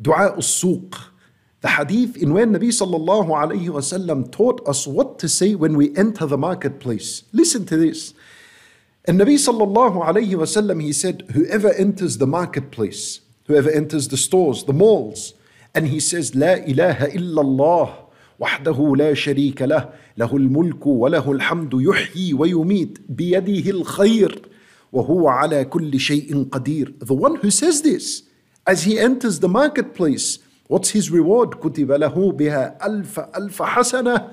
Dua al-suq. The hadith in where Nabi sallallahu alayhi wasallam taught us what to say when we enter the marketplace. Listen to this. And Nabi sallallahu alayhi wasallam, he said, whoever enters the marketplace, whoever enters the stores, the malls, and he says, La ilaha illallah, وحده لا شريك له له الملك وله الحمد يحيي ويميت بيده الخير وهو على كل شيء قدير the one who says this as he enters the marketplace what's his reward كتب له بها ألف ألف حسنة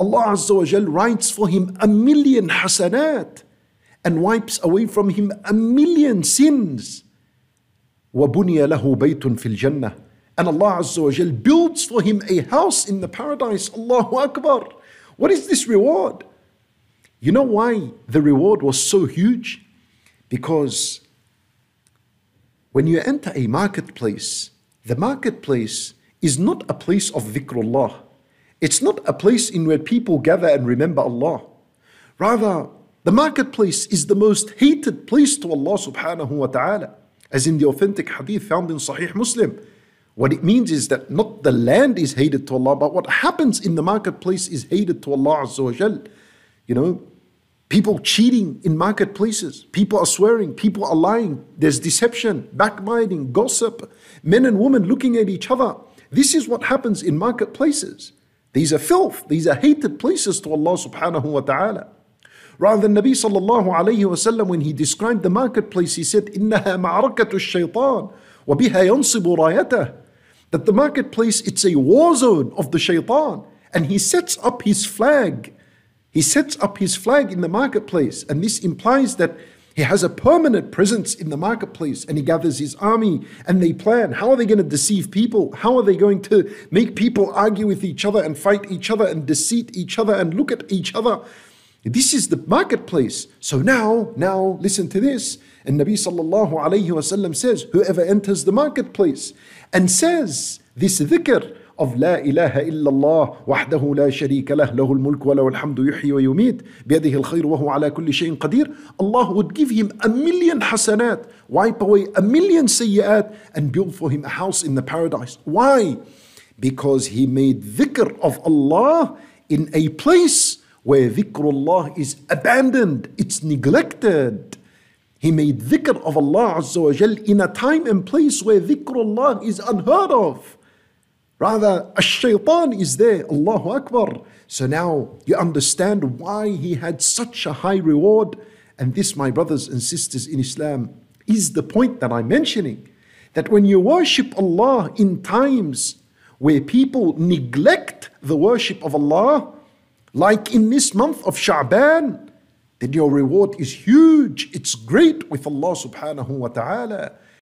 Allah Azza wa Jal writes for him a million hasanat and wipes away from him a million sins وبني له بيت في الجنة and Allah Azza wa Jal builds for him a house in the paradise Allahu Akbar what is this reward you know why the reward was so huge because when you enter a marketplace the marketplace is not a place of dhikrullah it's not a place in where people gather and remember Allah rather the marketplace is the most hated place to Allah subhanahu wa ta'ala as in the authentic hadith found in Sahih Muslim. What it means is that not the land is hated to Allah, but what happens in the marketplace is hated to Allah Azza wa. You know, people cheating in marketplaces, people are swearing, people are lying, there's deception, backbiting, gossip, men and women looking at each other. This is what happens in marketplaces. These are filth, these are hated places to Allah subhanahu wa ta'ala. Rather, the Nabi sallallahu alayhi wasallam, when he described the marketplace, he said, إِنَّهَا مَعْرَكَةُ الشَّيْطَانِ وَبِهَا يَنصِبُ رَايَتَهُ That the marketplace, it's a war zone of the shaitan. And he sets up his flag. he sets up his flag in the marketplace. And this implies that he has a permanent presence in the marketplace and he gathers his army and they plan how are they going to deceive people? How are they going to make people argue with each other and fight each other and deceit each other and look at each other? This is the marketplace. So now, now listen to this. And Nabi sallallahu alayhi wasallam says, whoever enters the marketplace and says this dhikr of لا إله إلا الله وحده لا شريك له له الملك وله الحمد يحيي ويميت بيده الخير وهو على كل شيء قدير Allah would give him a million hasanat wipe away a million sayyat and build for him a house in the paradise why because he made dhikr of Allah in a place where dhikrullah is abandoned, it's neglected. He made dhikr of Allah Azza wa Jal in a time and place where dhikrullah is unheard of. Rather, a shaitan is there, Allahu Akbar. So now you understand why he had such a high reward. And this, my brothers and sisters in Islam, is the point that I'm mentioning. That when you worship Allah in times where people neglect the worship of Allah, like in this month of Sha'ban, then your reward is huge. It's great with Allah subhanahu wa ta'ala.